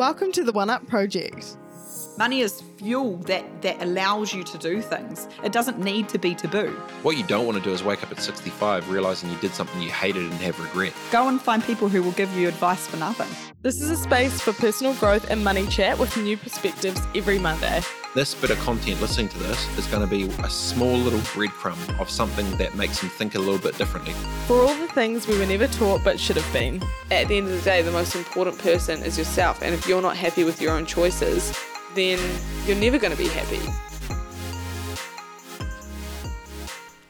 Welcome to the One Up Project. Money is fuel that, that allows you to do things. It doesn't need to be taboo. What you don't want to do is wake up at 65 realizing you did something you hated and have regret. Go and find people who will give you advice for nothing. This is a space for personal growth and money chat with new perspectives every Monday. This bit of content, listening to this, is going to be a small little breadcrumb of something that makes them think a little bit differently. For all the things we were never taught but should have been. At the end of the day, the most important person is yourself, and if you're not happy with your own choices, then you're never going to be happy.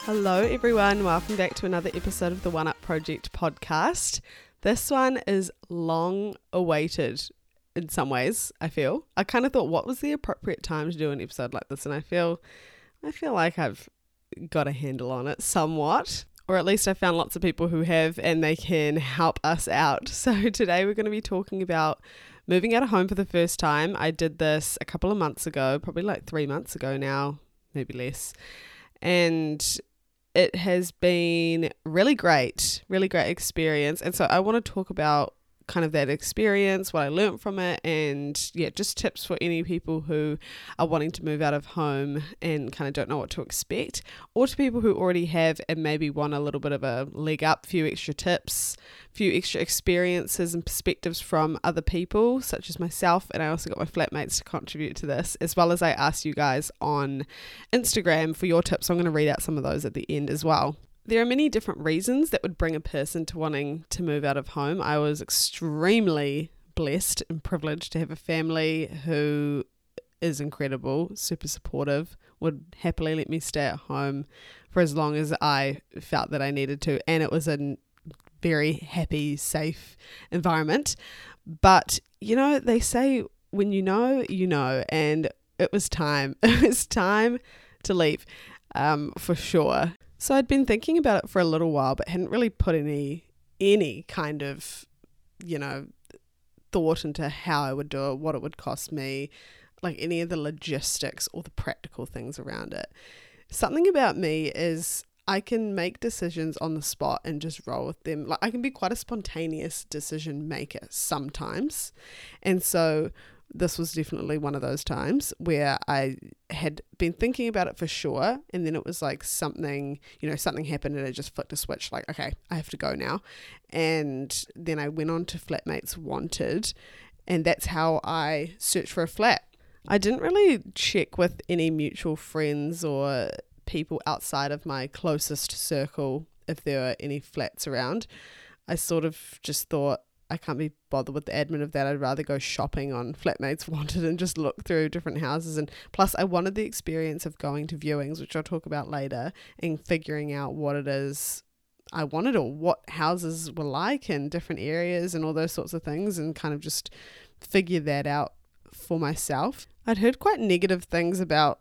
Hello, everyone. Welcome back to another episode of the One Up Project podcast. This one is long awaited in some ways, I feel. I kind of thought what was the appropriate time to do an episode like this and I feel I feel like I've got a handle on it somewhat. Or at least I found lots of people who have and they can help us out. So today we're going to be talking about moving out of home for the first time. I did this a couple of months ago, probably like 3 months ago now, maybe less. And it has been really great, really great experience. And so I want to talk about kind of that experience, what I learned from it, and yeah, just tips for any people who are wanting to move out of home and kind of don't know what to expect, or to people who already have and maybe want a little bit of a leg up, few extra tips, few extra experiences and perspectives from other people, such as myself. And I also got my flatmates to contribute to this, as well as I asked you guys on Instagram for your tips. I'm going to read out some of those at the end as well. There are many different reasons that would bring a person to wanting to move out of home. I was extremely blessed and privileged to have a family who is incredible, super supportive, would happily let me stay at home for as long as I felt that I needed to. And it was a very happy, safe environment. But, you know, they say when you know, you know. And it was time. It was time to leave um, for sure. So I'd been thinking about it for a little while, but hadn't really put any any kind of, you know, thought into how I would do it, what it would cost me, like any of the logistics or the practical things around it. Something about me is I can make decisions on the spot and just roll with them. Like I can be quite a spontaneous decision maker sometimes. And so this was definitely one of those times where I had been thinking about it for sure. And then it was like something, you know, something happened and it just flicked a switch like, okay, I have to go now. And then I went on to Flatmates Wanted. And that's how I searched for a flat. I didn't really check with any mutual friends or people outside of my closest circle if there were any flats around. I sort of just thought, I can't be bothered with the admin of that. I'd rather go shopping on Flatmates Wanted and just look through different houses. And plus, I wanted the experience of going to viewings, which I'll talk about later, and figuring out what it is I wanted or what houses were like in different areas and all those sorts of things, and kind of just figure that out for myself. I'd heard quite negative things about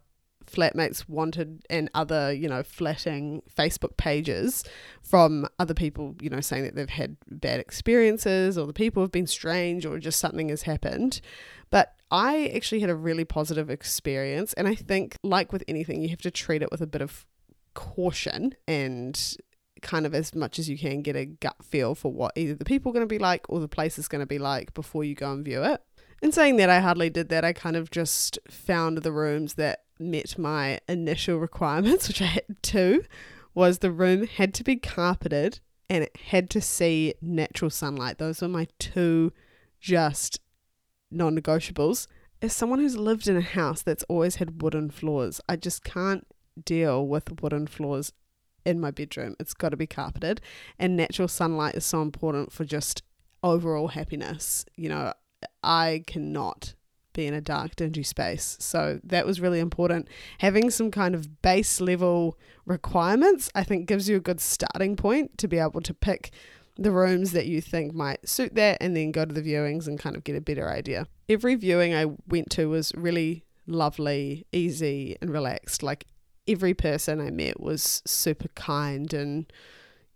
flatmates wanted and other you know flatting facebook pages from other people you know saying that they've had bad experiences or the people have been strange or just something has happened but i actually had a really positive experience and i think like with anything you have to treat it with a bit of caution and kind of as much as you can get a gut feel for what either the people are going to be like or the place is going to be like before you go and view it in saying that, I hardly did that. I kind of just found the rooms that met my initial requirements, which I had two, was the room had to be carpeted and it had to see natural sunlight. Those were my two just non negotiables. As someone who's lived in a house that's always had wooden floors, I just can't deal with wooden floors in my bedroom. It's got to be carpeted, and natural sunlight is so important for just overall happiness. You know, I cannot be in a dark, dingy space. So that was really important. Having some kind of base level requirements, I think, gives you a good starting point to be able to pick the rooms that you think might suit that and then go to the viewings and kind of get a better idea. Every viewing I went to was really lovely, easy, and relaxed. Like every person I met was super kind and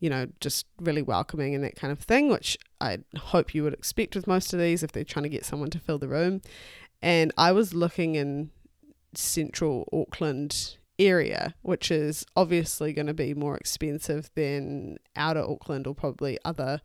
you know, just really welcoming and that kind of thing, which I hope you would expect with most of these if they're trying to get someone to fill the room. And I was looking in central Auckland area, which is obviously going to be more expensive than outer Auckland or probably other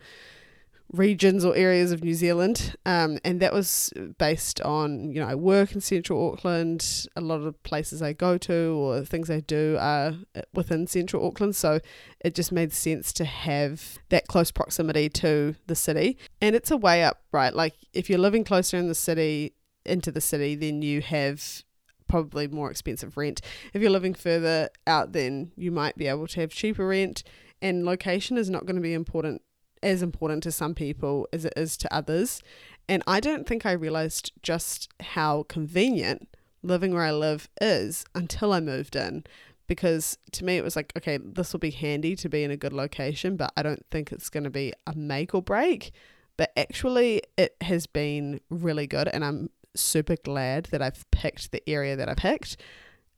regions or areas of New Zealand. Um, and that was based on, you know, I work in central Auckland. A lot of places I go to or things I do are within central Auckland. So it just made sense to have that close proximity to the city. And it's a way up, right? Like if you're living closer in the city, into the city, then you have probably more expensive rent. If you're living further out, then you might be able to have cheaper rent. And location is not going to be important as important to some people as it is to others. And I don't think I realized just how convenient living where I live is until I moved in. Because to me, it was like, okay, this will be handy to be in a good location, but I don't think it's going to be a make or break. But actually, it has been really good. And I'm super glad that I've picked the area that I picked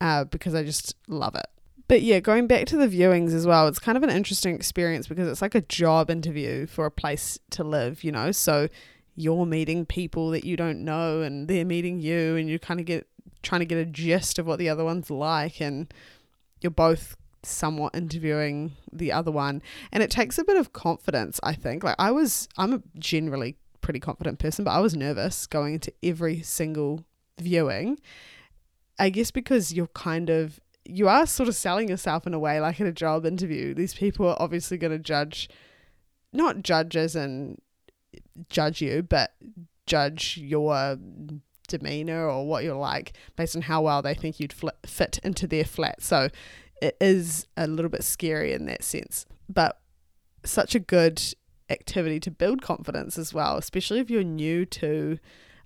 uh, because I just love it. But yeah, going back to the viewings as well, it's kind of an interesting experience because it's like a job interview for a place to live, you know? So you're meeting people that you don't know and they're meeting you and you kind of get trying to get a gist of what the other one's like and you're both somewhat interviewing the other one and it takes a bit of confidence i think like i was i'm generally pretty confident person but i was nervous going into every single viewing i guess because you're kind of you are sort of selling yourself in a way like in a job interview. These people are obviously going to judge, not judges and judge you, but judge your demeanor or what you're like based on how well they think you'd fit into their flat. So it is a little bit scary in that sense, but such a good activity to build confidence as well, especially if you're new to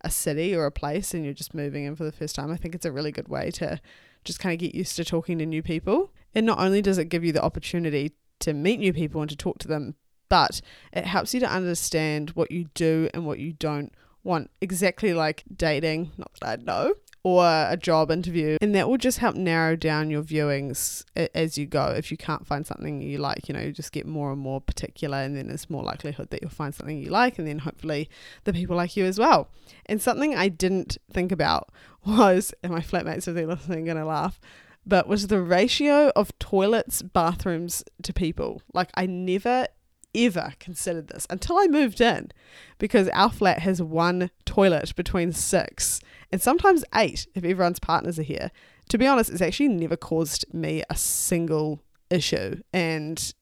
a city or a place and you're just moving in for the first time. I think it's a really good way to just kind of get used to talking to new people. And not only does it give you the opportunity to meet new people and to talk to them, but it helps you to understand what you do and what you don't want. Exactly like dating, not that I know, or a job interview. And that will just help narrow down your viewings as you go. If you can't find something you like, you know, you just get more and more particular, and then there's more likelihood that you'll find something you like, and then hopefully the people like you as well. And something I didn't think about was, and my flatmates, if they're listening, going to laugh, but was the ratio of toilets, bathrooms to people. Like, I never ever considered this until I moved in because our flat has one toilet between six and sometimes eight if everyone's partners are here. To be honest, it's actually never caused me a single issue. And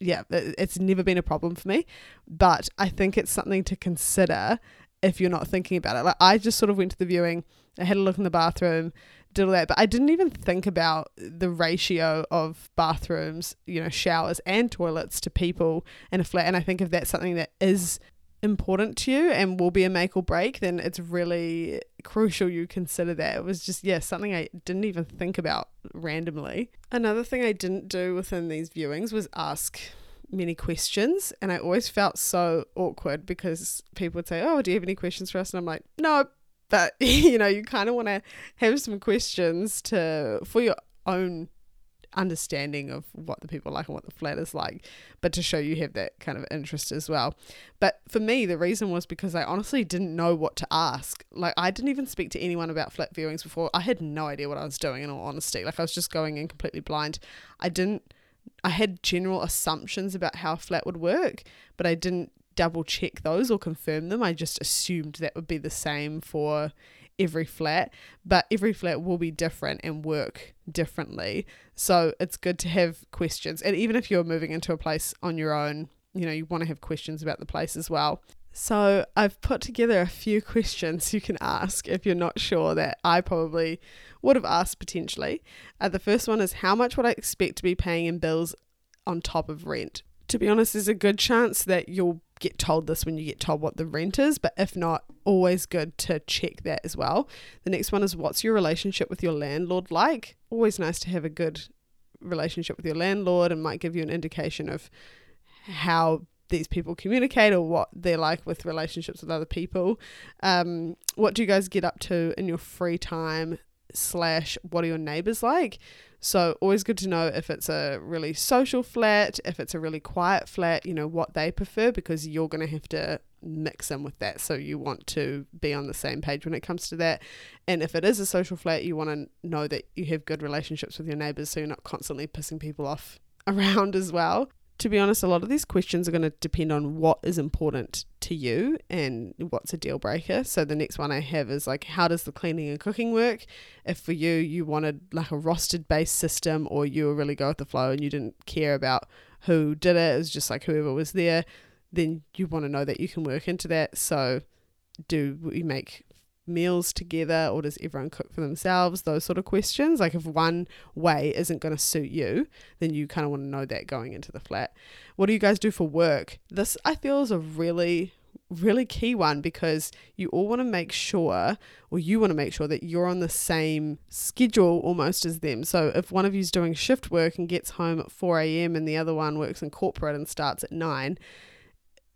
yeah, it's never been a problem for me. But I think it's something to consider if you're not thinking about it. Like I just sort of went to the viewing, I had a look in the bathroom, did all that, but I didn't even think about the ratio of bathrooms, you know, showers and toilets to people in a flat. And I think if that's something that is important to you and will be a make or break, then it's really crucial you consider that. It was just, yeah, something I didn't even think about randomly. Another thing I didn't do within these viewings was ask many questions and I always felt so awkward because people would say, Oh, do you have any questions for us? And I'm like, No, but you know, you kind of want to have some questions to for your own understanding of what the people like and what the flat is like, but to show you have that kind of interest as well. But for me, the reason was because I honestly didn't know what to ask. Like, I didn't even speak to anyone about flat viewings before. I had no idea what I was doing, in all honesty. Like, I was just going in completely blind. I didn't, I had general assumptions about how flat would work, but I didn't double check those or confirm them. I just assumed that would be the same for every flat, but every flat will be different and work differently. So it's good to have questions. And even if you're moving into a place on your own, you know, you want to have questions about the place as well. So I've put together a few questions you can ask if you're not sure that I probably would have asked potentially. Uh, the first one is how much would I expect to be paying in bills on top of rent? To be honest, there's a good chance that you'll get told this when you get told what the rent is, but if not, always good to check that as well. The next one is what's your relationship with your landlord like? Always nice to have a good relationship with your landlord and might give you an indication of how these people communicate or what they're like with relationships with other people. Um, what do you guys get up to in your free time? Slash, what are your neighbors like? So, always good to know if it's a really social flat, if it's a really quiet flat, you know, what they prefer because you're going to have to mix in with that. So, you want to be on the same page when it comes to that. And if it is a social flat, you want to know that you have good relationships with your neighbors so you're not constantly pissing people off around as well. To be honest, a lot of these questions are going to depend on what is important to you and what's a deal breaker. So the next one I have is like, how does the cleaning and cooking work? If for you, you wanted like a rostered based system or you were really go with the flow and you didn't care about who did it, it was just like whoever was there, then you want to know that you can work into that. So do we make meals together or does everyone cook for themselves? Those sort of questions. Like if one way isn't going to suit you, then you kind of want to know that going into the flat. What do you guys do for work? This I feel is a really really key one because you all want to make sure or you want to make sure that you're on the same schedule almost as them. So if one of you's doing shift work and gets home at 4 a.m. and the other one works in corporate and starts at 9,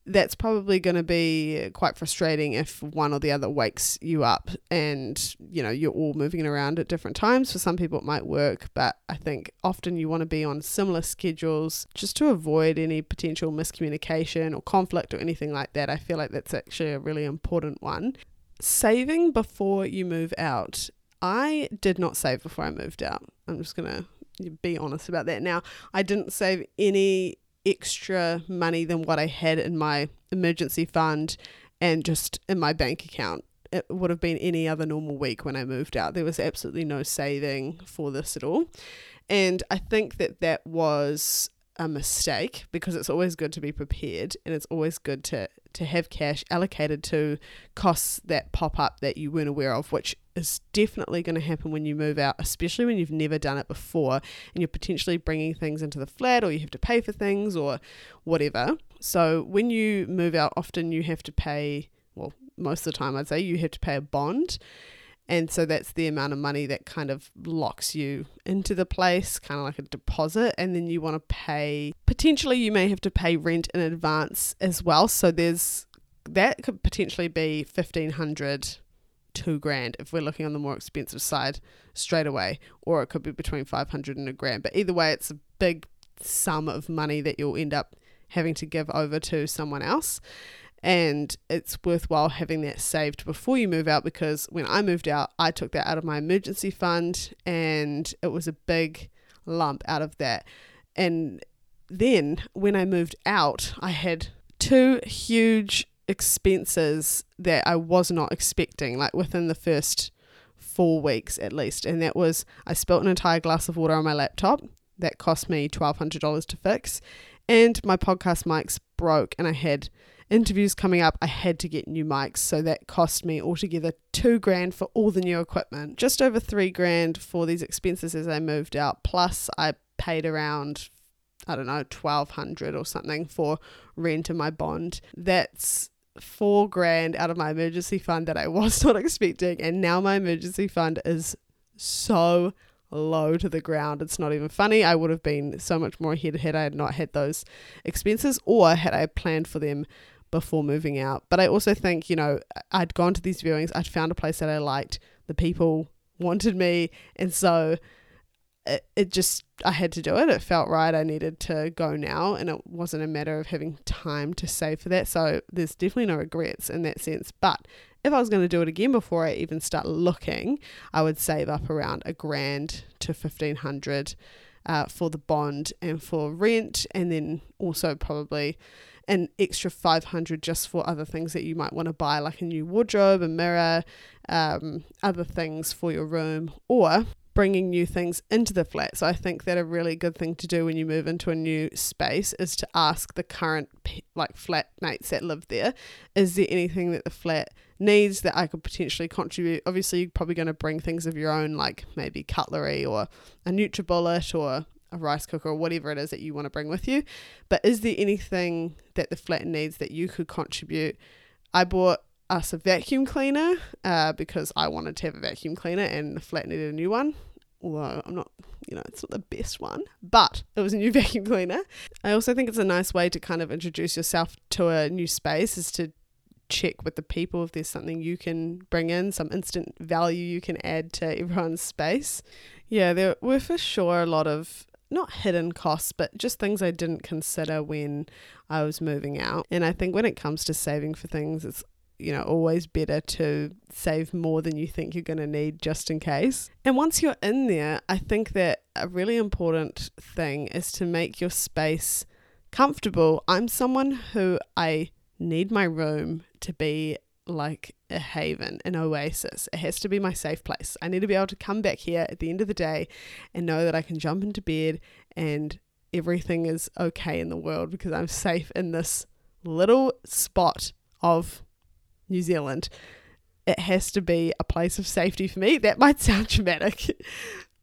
that's probably going to be quite frustrating if one or the other wakes you up and you know you're all moving around at different times. For some people it might work but i think often you want to be on similar schedules just to avoid any potential miscommunication or conflict or anything like that. I feel like that's actually a really important one. Saving before you move out. I did not save before i moved out. I'm just going to be honest about that now. I didn't save any extra money than what I had in my emergency fund and just in my bank account. It would have been any other normal week when I moved out. There was absolutely no saving for this at all. And I think that that was a mistake because it's always good to be prepared and it's always good to to have cash allocated to costs that pop up that you weren't aware of which is definitely going to happen when you move out especially when you've never done it before and you're potentially bringing things into the flat or you have to pay for things or whatever. So when you move out often you have to pay well most of the time I'd say you have to pay a bond and so that's the amount of money that kind of locks you into the place, kind of like a deposit. And then you want to pay, potentially, you may have to pay rent in advance as well. So there's that could potentially be 1500 two grand if we're looking on the more expensive side straight away, or it could be between 500 and a grand. But either way, it's a big sum of money that you'll end up having to give over to someone else and it's worthwhile having that saved before you move out because when I moved out, I took that out of my emergency fund and it was a big lump out of that. And then when I moved out, I had two huge expenses that I was not expecting, like within the first four weeks at least. And that was I spilt an entire glass of water on my laptop. That cost me $1,200 to fix. And my podcast mics broke, and I had interviews coming up, I had to get new mics. So that cost me altogether two grand for all the new equipment, just over three grand for these expenses as I moved out. Plus, I paid around, I don't know, 1200 or something for rent and my bond. That's four grand out of my emergency fund that I was not expecting. And now my emergency fund is so low to the ground. It's not even funny. I would have been so much more ahead had I not had those expenses or had I planned for them before moving out. But I also think, you know, I'd gone to these viewings, I'd found a place that I liked, the people wanted me, and so it, it just, I had to do it. It felt right. I needed to go now, and it wasn't a matter of having time to save for that. So there's definitely no regrets in that sense. But if I was going to do it again before I even start looking, I would save up around a grand to 1500 uh, for the bond and for rent, and then also probably an extra 500 just for other things that you might want to buy, like a new wardrobe, a mirror, um, other things for your room, or bringing new things into the flat. So I think that a really good thing to do when you move into a new space is to ask the current like flatmates that live there, is there anything that the flat needs that I could potentially contribute? Obviously, you're probably going to bring things of your own, like maybe cutlery or a NutriBullet or a rice cooker or whatever it is that you want to bring with you. But is there anything that the flat needs that you could contribute? I bought us a vacuum cleaner uh, because I wanted to have a vacuum cleaner and the flat needed a new one. Although I'm not, you know, it's not the best one, but it was a new vacuum cleaner. I also think it's a nice way to kind of introduce yourself to a new space is to check with the people if there's something you can bring in, some instant value you can add to everyone's space. Yeah, there were for sure a lot of not hidden costs, but just things I didn't consider when I was moving out. And I think when it comes to saving for things, it's you know, always better to save more than you think you're going to need just in case. And once you're in there, I think that a really important thing is to make your space comfortable. I'm someone who I need my room to be like a haven, an oasis. It has to be my safe place. I need to be able to come back here at the end of the day and know that I can jump into bed and everything is okay in the world because I'm safe in this little spot of New Zealand. It has to be a place of safety for me. That might sound dramatic,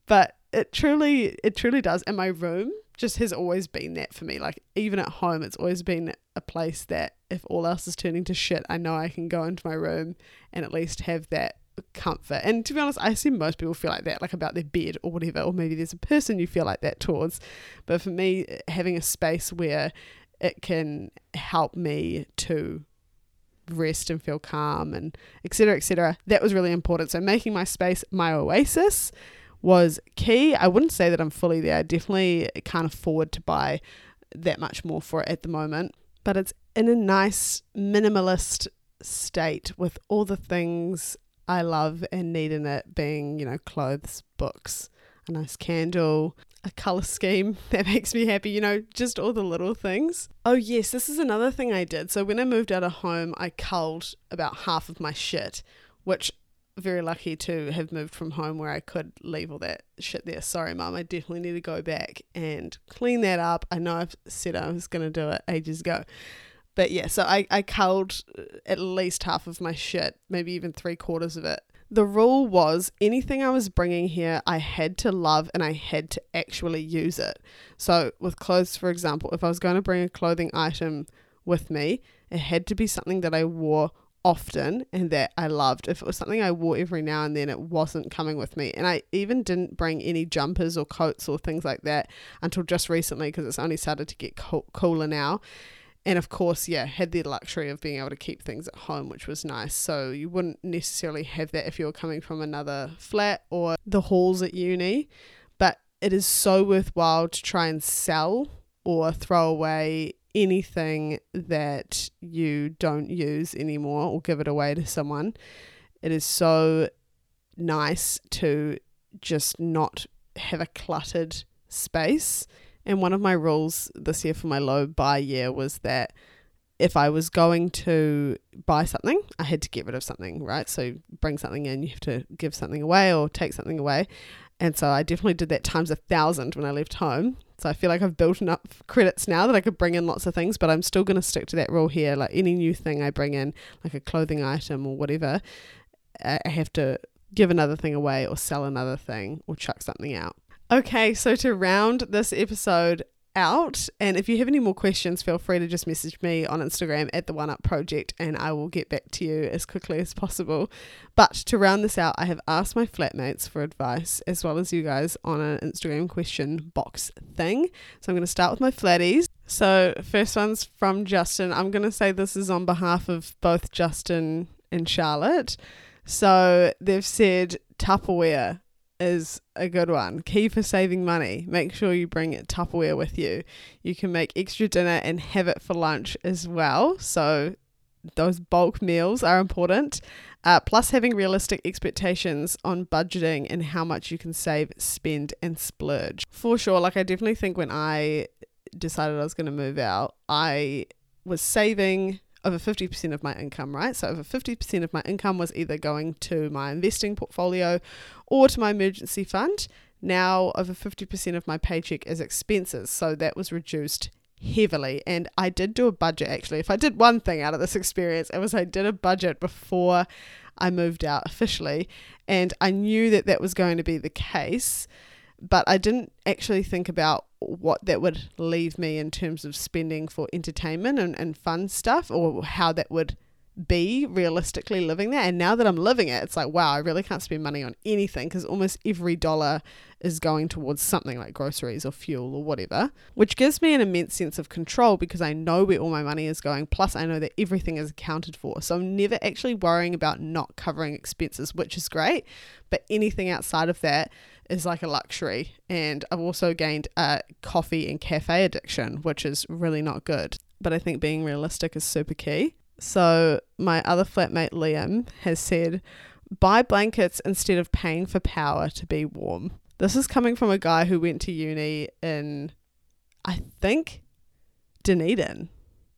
but it truly it truly does. And my room just has always been that for me. Like even at home, it's always been a place that if all else is turning to shit, I know I can go into my room and at least have that comfort. And to be honest, I assume most people feel like that, like about their bed or whatever, or maybe there's a person you feel like that towards. But for me, having a space where it can help me to rest and feel calm and etc etc that was really important so making my space my oasis was key i wouldn't say that i'm fully there i definitely can't afford to buy that much more for it at the moment but it's in a nice minimalist state with all the things i love and need in it being you know clothes books a nice candle a color scheme that makes me happy, you know, just all the little things. Oh, yes, this is another thing I did. So, when I moved out of home, I culled about half of my shit, which very lucky to have moved from home where I could leave all that shit there. Sorry, mum, I definitely need to go back and clean that up. I know I've said I was going to do it ages ago. But yeah, so I, I culled uh, at least half of my shit, maybe even three quarters of it the rule was anything I was bringing here, I had to love and I had to actually use it. So, with clothes, for example, if I was going to bring a clothing item with me, it had to be something that I wore often and that I loved. If it was something I wore every now and then, it wasn't coming with me. And I even didn't bring any jumpers or coats or things like that until just recently because it's only started to get co- cooler now and of course, yeah, had the luxury of being able to keep things at home, which was nice. So you wouldn't necessarily have that if you were coming from another flat or the halls at uni. But it is so worthwhile to try and sell or throw away anything that you don't use anymore or give it away to someone. It is so nice to just not have a cluttered space and one of my rules this year for my low buy year was that if I was going to buy something, I had to get rid of something, right? So bring something in, you have to give something away or take something away. And so I definitely did that times a thousand when I left home. So I feel like I've built enough credits now that I could bring in lots of things, but I'm still going to stick to that rule here. Like any new thing I bring in, like a clothing item or whatever, I have to give another thing away or sell another thing or chuck something out. Okay, so to round this episode out, and if you have any more questions, feel free to just message me on Instagram at the One Up Project, and I will get back to you as quickly as possible. But to round this out, I have asked my flatmates for advice as well as you guys on an Instagram question box thing. So I'm going to start with my flatties. So first one's from Justin. I'm going to say this is on behalf of both Justin and Charlotte. So they've said Tupperware is a good one. Key for saving money. Make sure you bring Tupperware with you. You can make extra dinner and have it for lunch as well. So those bulk meals are important. Uh, plus, having realistic expectations on budgeting and how much you can save, spend, and splurge. For sure, like I definitely think when I decided I was going to move out, I was saving over 50% of my income, right? So over 50% of my income was either going to my investing portfolio or to my emergency fund. Now over 50% of my paycheck is expenses. So that was reduced heavily. And I did do a budget actually. If I did one thing out of this experience, it was I did a budget before I moved out officially. And I knew that that was going to be the case but I didn't actually think about what that would leave me in terms of spending for entertainment and, and fun stuff or how that would be realistically living there. And now that I'm living it, it's like, wow, I really can't spend money on anything because almost every dollar is going towards something like groceries or fuel or whatever, which gives me an immense sense of control because I know where all my money is going. Plus, I know that everything is accounted for. So I'm never actually worrying about not covering expenses, which is great. But anything outside of that, is like a luxury. And I've also gained a coffee and cafe addiction, which is really not good. But I think being realistic is super key. So my other flatmate Liam has said, buy blankets instead of paying for power to be warm. This is coming from a guy who went to uni in, I think, Dunedin.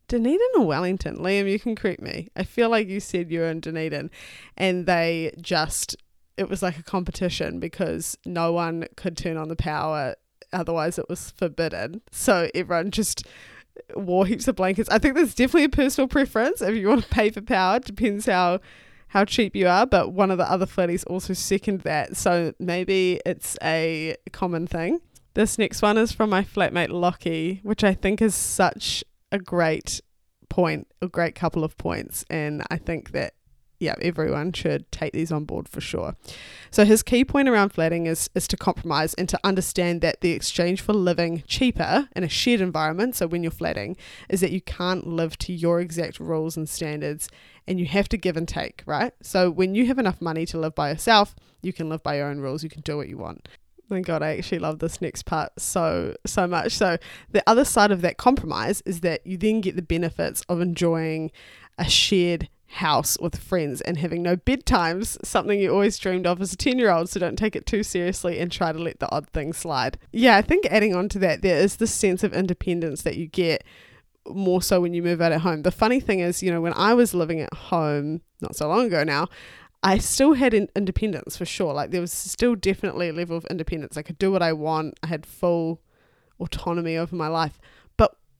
Dunedin or Wellington? Liam, you can correct me. I feel like you said you were in Dunedin and they just, it was like a competition because no one could turn on the power, otherwise, it was forbidden. So everyone just wore heaps of blankets. I think there's definitely a personal preference if you want to pay for power. Depends how how cheap you are, but one of the other flatties also second that. So maybe it's a common thing. This next one is from my flatmate Lockie, which I think is such a great point, a great couple of points. And I think that yeah, everyone should take these on board for sure. So his key point around flatting is is to compromise and to understand that the exchange for living cheaper in a shared environment, so when you're flatting, is that you can't live to your exact rules and standards and you have to give and take, right? So when you have enough money to live by yourself, you can live by your own rules, you can do what you want. My god, I actually love this next part so so much. So the other side of that compromise is that you then get the benefits of enjoying a shared house with friends and having no bedtimes, something you always dreamed of as a 10 year old. So don't take it too seriously and try to let the odd thing slide. Yeah, I think adding on to that, there is this sense of independence that you get more so when you move out at home. The funny thing is, you know, when I was living at home not so long ago now, I still had in- independence for sure. Like there was still definitely a level of independence. I could do what I want. I had full autonomy over my life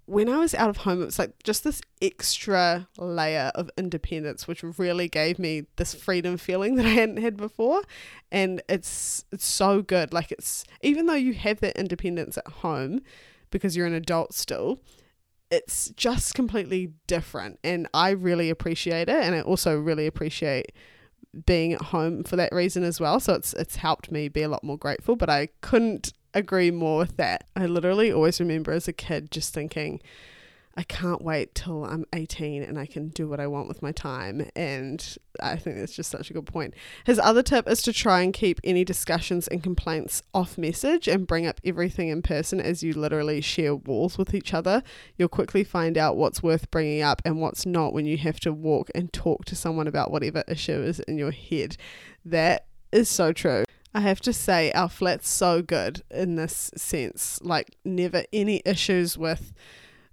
when I was out of home, it was like just this extra layer of independence, which really gave me this freedom feeling that I hadn't had before. And it's it's so good. Like it's even though you have that independence at home because you're an adult still, it's just completely different. And I really appreciate it. And I also really appreciate being at home for that reason as well. So it's it's helped me be a lot more grateful. But I couldn't agree more with that. I literally always remember as a kid just thinking, I can't wait till I'm 18 and I can do what I want with my time. And I think that's just such a good point. His other tip is to try and keep any discussions and complaints off message and bring up everything in person as you literally share walls with each other. You'll quickly find out what's worth bringing up and what's not when you have to walk and talk to someone about whatever issue is in your head. That is so true. I have to say, our flat's so good in this sense. Like, never any issues with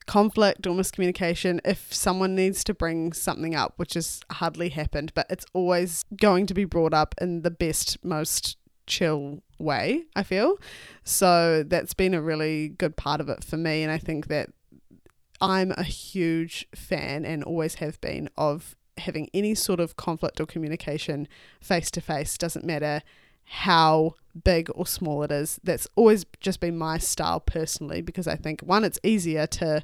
conflict or miscommunication. If someone needs to bring something up, which has hardly happened, but it's always going to be brought up in the best, most chill way, I feel. So, that's been a really good part of it for me. And I think that I'm a huge fan and always have been of having any sort of conflict or communication face to face, doesn't matter how big or small it is. That's always just been my style personally because I think one, it's easier to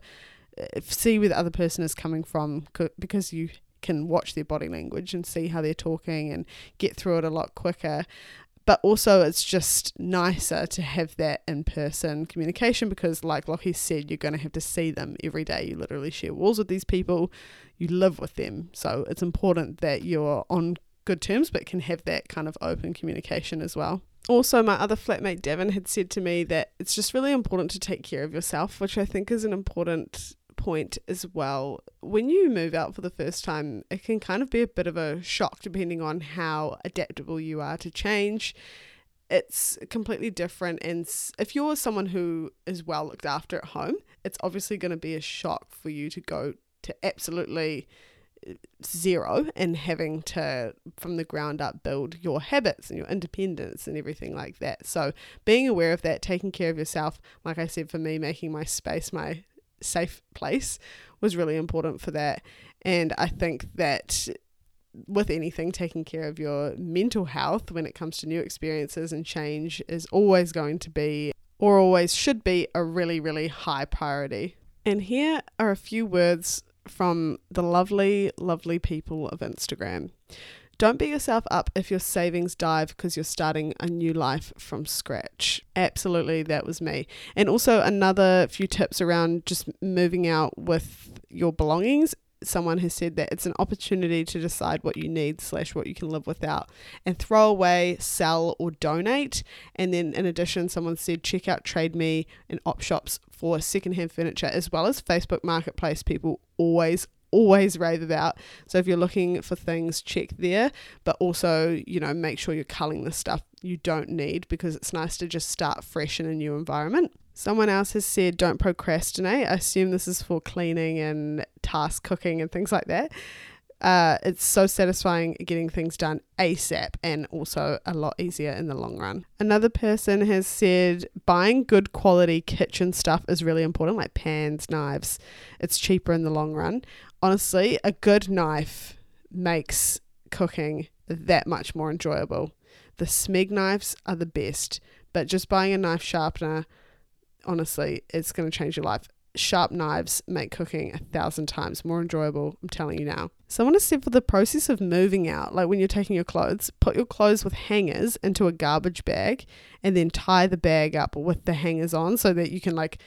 uh, see where the other person is coming from because you can watch their body language and see how they're talking and get through it a lot quicker. But also, it's just nicer to have that in person communication because, like Lockie said, you're going to have to see them every day. You literally share walls with these people, you live with them. So, it's important that you're on good terms, but can have that kind of open communication as well. Also, my other flatmate Devon had said to me that it's just really important to take care of yourself, which I think is an important point as well. When you move out for the first time, it can kind of be a bit of a shock depending on how adaptable you are to change. It's completely different. And if you're someone who is well looked after at home, it's obviously going to be a shock for you to go to absolutely zero and having to from the ground up build your habits and your independence and everything like that. So being aware of that taking care of yourself like i said for me making my space my safe place was really important for that. And i think that with anything taking care of your mental health when it comes to new experiences and change is always going to be or always should be a really really high priority. And here are a few words from the lovely, lovely people of Instagram. Don't beat yourself up if your savings dive because you're starting a new life from scratch. Absolutely, that was me. And also, another few tips around just moving out with your belongings someone has said that it's an opportunity to decide what you need slash what you can live without and throw away sell or donate and then in addition someone said check out trade me and op shops for secondhand furniture as well as facebook marketplace people always always rave about so if you're looking for things check there but also you know make sure you're culling the stuff you don't need because it's nice to just start fresh in a new environment Someone else has said, don't procrastinate. I assume this is for cleaning and task cooking and things like that. Uh, it's so satisfying getting things done ASAP and also a lot easier in the long run. Another person has said buying good quality kitchen stuff is really important, like pans, knives. It's cheaper in the long run. Honestly, a good knife makes cooking that much more enjoyable. The Smeg knives are the best, but just buying a knife sharpener, honestly, it's going to change your life sharp knives make cooking a thousand times more enjoyable. I'm telling you now. Someone has said for the process of moving out, like when you're taking your clothes, put your clothes with hangers into a garbage bag and then tie the bag up with the hangers on so that you can like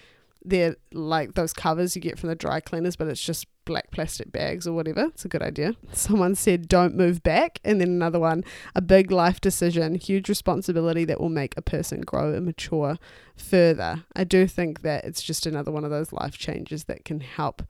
they're like those covers you get from the dry cleaners, but it's just black plastic bags or whatever. It's a good idea. Someone said, don't move back. And then another one, a big life decision, huge responsibility that will make a person grow and mature further. I do think that it's just another one of those life changes that can help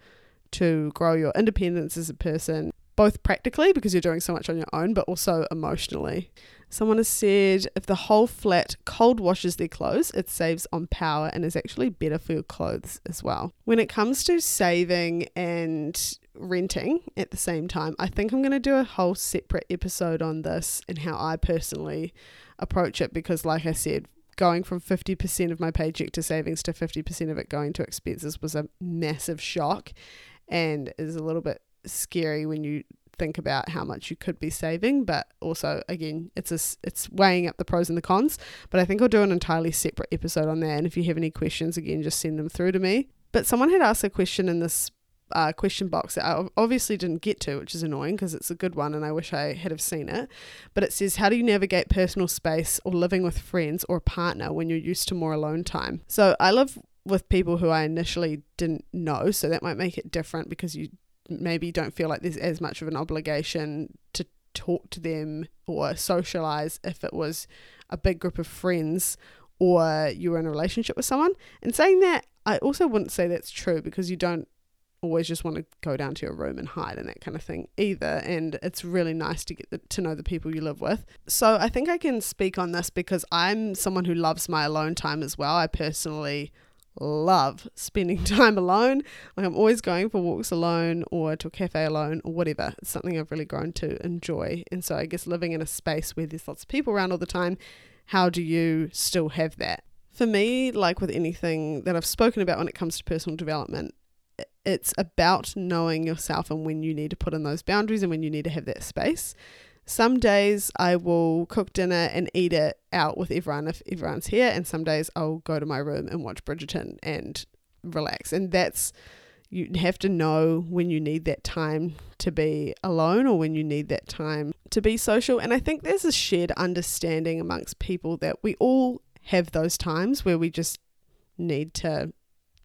to grow your independence as a person, both practically because you're doing so much on your own, but also emotionally. Someone has said if the whole flat cold washes their clothes, it saves on power and is actually better for your clothes as well. When it comes to saving and renting at the same time, I think I'm going to do a whole separate episode on this and how I personally approach it because, like I said, going from 50% of my paycheck to savings to 50% of it going to expenses was a massive shock and is a little bit scary when you think about how much you could be saving but also again it's a, it's weighing up the pros and the cons but i think i'll do an entirely separate episode on that and if you have any questions again just send them through to me but someone had asked a question in this uh, question box that I obviously didn't get to, which is annoying because it's a good one and I wish I had have seen it. But it says, How do you navigate personal space or living with friends or a partner when you're used to more alone time? So I live with people who I initially didn't know, so that might make it different because you maybe don't feel like there's as much of an obligation to talk to them or socialize if it was a big group of friends or you were in a relationship with someone. And saying that, I also wouldn't say that's true because you don't always just want to go down to your room and hide and that kind of thing either. And it's really nice to get the, to know the people you live with. So I think I can speak on this because I'm someone who loves my alone time as well. I personally love spending time alone. Like I'm always going for walks alone or to a cafe alone or whatever. It's something I've really grown to enjoy. And so I guess living in a space where there's lots of people around all the time, how do you still have that? For me, like with anything that I've spoken about when it comes to personal development, it's about knowing yourself and when you need to put in those boundaries and when you need to have that space. Some days I will cook dinner and eat it out with everyone if everyone's here, and some days I'll go to my room and watch Bridgerton and relax. And that's you have to know when you need that time to be alone or when you need that time to be social. And I think there's a shared understanding amongst people that we all have those times where we just need to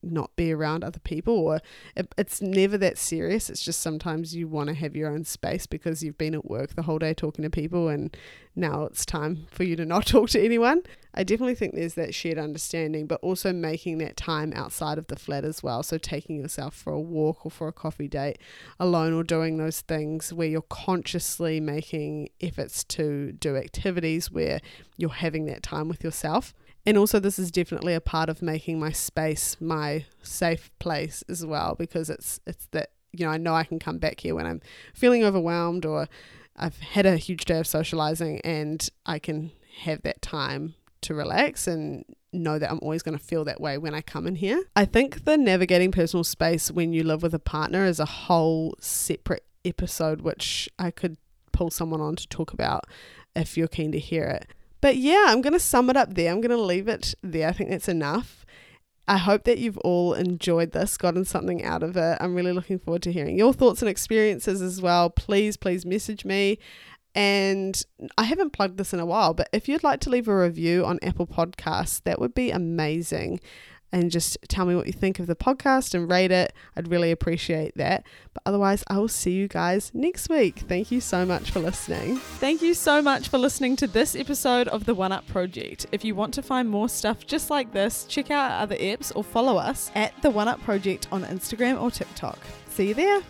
not be around other people or it, it's never that serious. It's just sometimes you want to have your own space because you've been at work the whole day talking to people and now it's time for you to not talk to anyone. I definitely think there's that shared understanding but also making that time outside of the flat as well. So taking yourself for a walk or for a coffee date alone or doing those things where you're consciously making efforts to do activities where you're having that time with yourself and also this is definitely a part of making my space my safe place as well because it's it's that you know I know I can come back here when I'm feeling overwhelmed or I've had a huge day of socializing and I can have that time to relax and know that I'm always going to feel that way when I come in here. I think the navigating personal space when you live with a partner is a whole separate episode which I could pull someone on to talk about if you're keen to hear it. But yeah, I'm going to sum it up there. I'm going to leave it there. I think that's enough. I hope that you've all enjoyed this, gotten something out of it. I'm really looking forward to hearing your thoughts and experiences as well. Please, please message me. And I haven't plugged this in a while, but if you'd like to leave a review on Apple Podcasts, that would be amazing and just tell me what you think of the podcast and rate it. I'd really appreciate that. But otherwise, I will see you guys next week. Thank you so much for listening. Thank you so much for listening to this episode of the One Up Project. If you want to find more stuff just like this, check out our other apps or follow us at the One Up Project on Instagram or TikTok. See you there.